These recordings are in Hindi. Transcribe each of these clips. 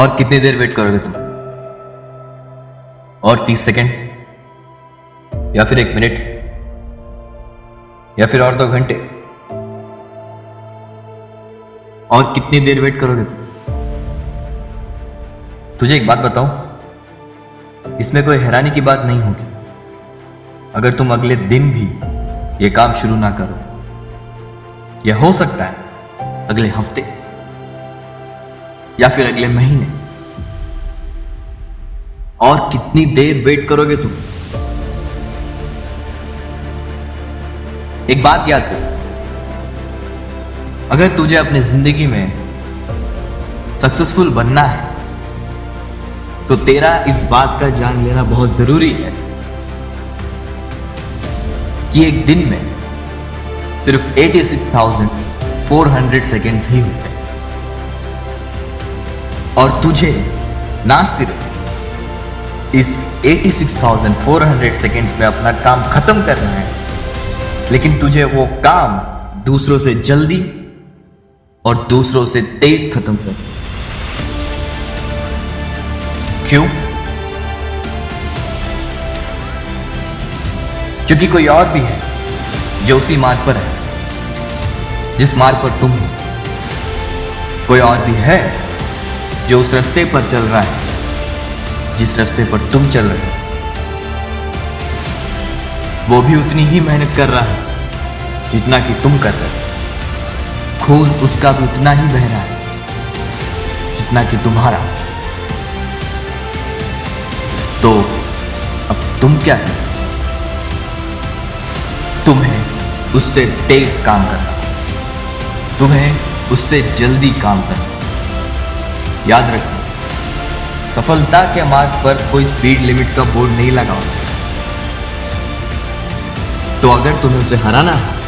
और कितनी देर वेट करोगे तुम? और तीस सेकेंड या फिर एक मिनट या फिर और दो घंटे? और कितनी देर वेट करोगे तुम? तुझे एक बात बताऊँ, इसमें कोई हैरानी की बात नहीं होगी। अगर तुम अगले दिन भी ये काम शुरू ना करो यह हो सकता है अगले हफ़्ते। या फिर अगले महीने। और कितनी देर वेट करोगे तुम? एक बात याद रख। अगर तुझे अपनी ज़िंदगी में सक्सेसफुल बनना है तो तेरा इस बात का जान लेना बहुत ज़रूरी है कि एक दिन में सिर्फ़ 86,400 सेकेंड्स ही होते हैं। और तुझे ना सिर्फ़ इस 86,400 सेकेंड्स में अपना काम खत्म करना है लेकिन तुझे वो काम दूसरों से जल्दी और दूसरों से तेज खत्म करना क्यों? क्योंकि कोई और भी है जो उसी मार्ग पर है जिस मार्ग पर तुम हो। कोई और भी है जो उस रास्ते पर चल रहा है, जिस रास्ते पर तुम चल रहे हो, वो भी उतनी ही मेहनत कर रहा है जितना कि तुम कर रहे हो। खून उसका भी उतना ही बह रहा है जितना कि तुम्हारा। तो अब तुम क्या है तुम्हें उससे तेज काम करना तुम्हें उससे जल्दी काम करना याद रखना सफलता के मार्ग पर कोई स्पीड लिमिट का बोर्ड नहीं लगा होता तो अगर तुम्हें उसे हराना है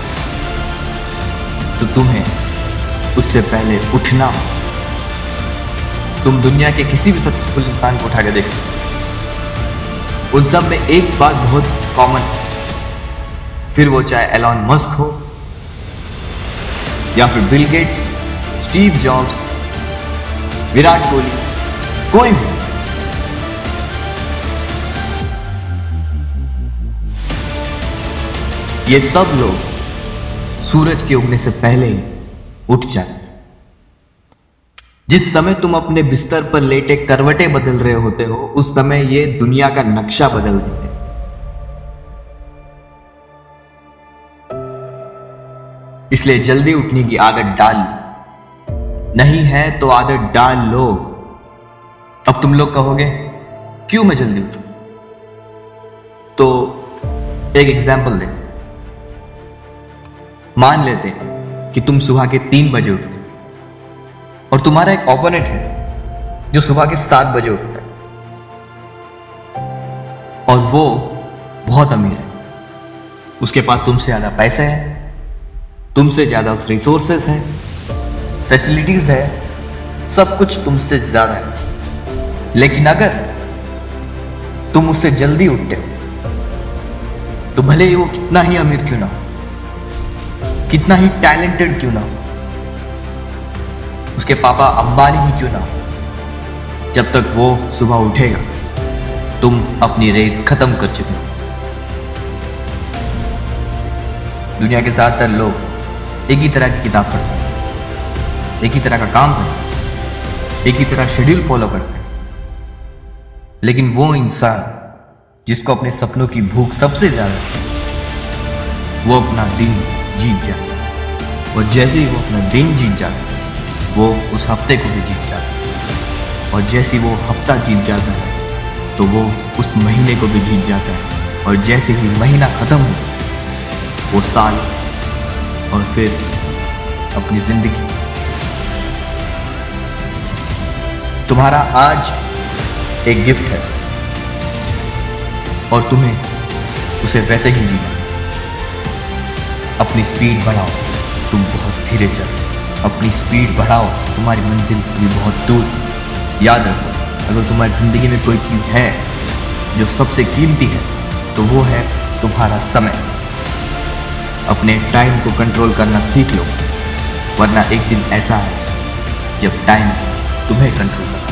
तो तुम्हें उससे पहले उठना तुम दुनिया के किसी भी सक्सेसफुल इंसान को उठा के देख उन सब में एक बात बहुत कॉमन फिर वो चाहे एलॉन मस्क हो, या फिर Bill Gates Steve Jobs Virat Kohli. कोई भी। ये सब लोग सूरज के उगने से पहले ही उठ जाते जिस समय तुम अपने बिस्तर पर लेटे करवटें बदल रहे होते हो, उस समय ये दुनिया का नक्शा बदल देते इसलिए जल्दी उठने की आदत डाल लो। नहीं है तो आदत डाल लो। अब तुम लोग कहोगे, क्यों मैं जल्दी उठू? तो एक एग्ज़ाम्पल दे। मान लेते कि तुम सुबह के तीन बजे उठते और तुम्हारा एक ओपोनेंट है जो सुबह के सात बजे उठता है, और वो बहुत अमीर है। उसके पास तुमसे ज़्यादा पैसे हैं, तुमसे ज़्यादा उस रिसोर्सेस है फैसिलिटीज़ है, सब कुछ तुमसे ज़्यादा है। लेकिन अगर तुम उससे जल्दी उठते हो तो भले ही वो कितना ही अमीर क्यों ना हो, कितना ही टैलेंटेड क्यों ना हो, उसके पापा अंबानी ही क्यों ना हो, जब तक वो सुबह उठेगा, तुम अपनी रेस खत्म कर चुके हो। दुनिया के ज़्यादातर लोग एक ही तरह की किताब पढ़ते हैं। एक ही तरह का काम करते हैं, एक ही तरह शेड्यूल फॉलो करते हैं। लेकिन वो इंसान, जिसको अपने सपनों की भूख सबसे ज़्यादा वो अपना दिन जीत जाता है। और जैसे ही वो अपना दिन जीत जाता है, वो उस हफ़्ते को भी जीत जाता है। और जैसे ही वो हफ़्ता जीत जाता है तो वो उस महीने को भी जीत जाता है। और जैसे ही महीना खत्म हो, वो साल और फिर अपनी ज़िंदगी तुम्हारा आज एक गिफ्ट है। और तुम्हें उसे वैसे ही जीना अपनी स्पीड बढ़ाओ, तुम बहुत धीरे चलो। अपनी स्पीड बढ़ाओ, तुम्हारी मंजिल भी बहुत दूर। याद रखो, अगर तुम्हारी ज़िंदगी में कोई चीज़ है जो सबसे कीमती है तो वो है तुम्हारा समय। अपने टाइम को कंट्रोल करना सीख लो, वरना एक दिन ऐसा है जब टाइम तुम्हें कंट्रोल करना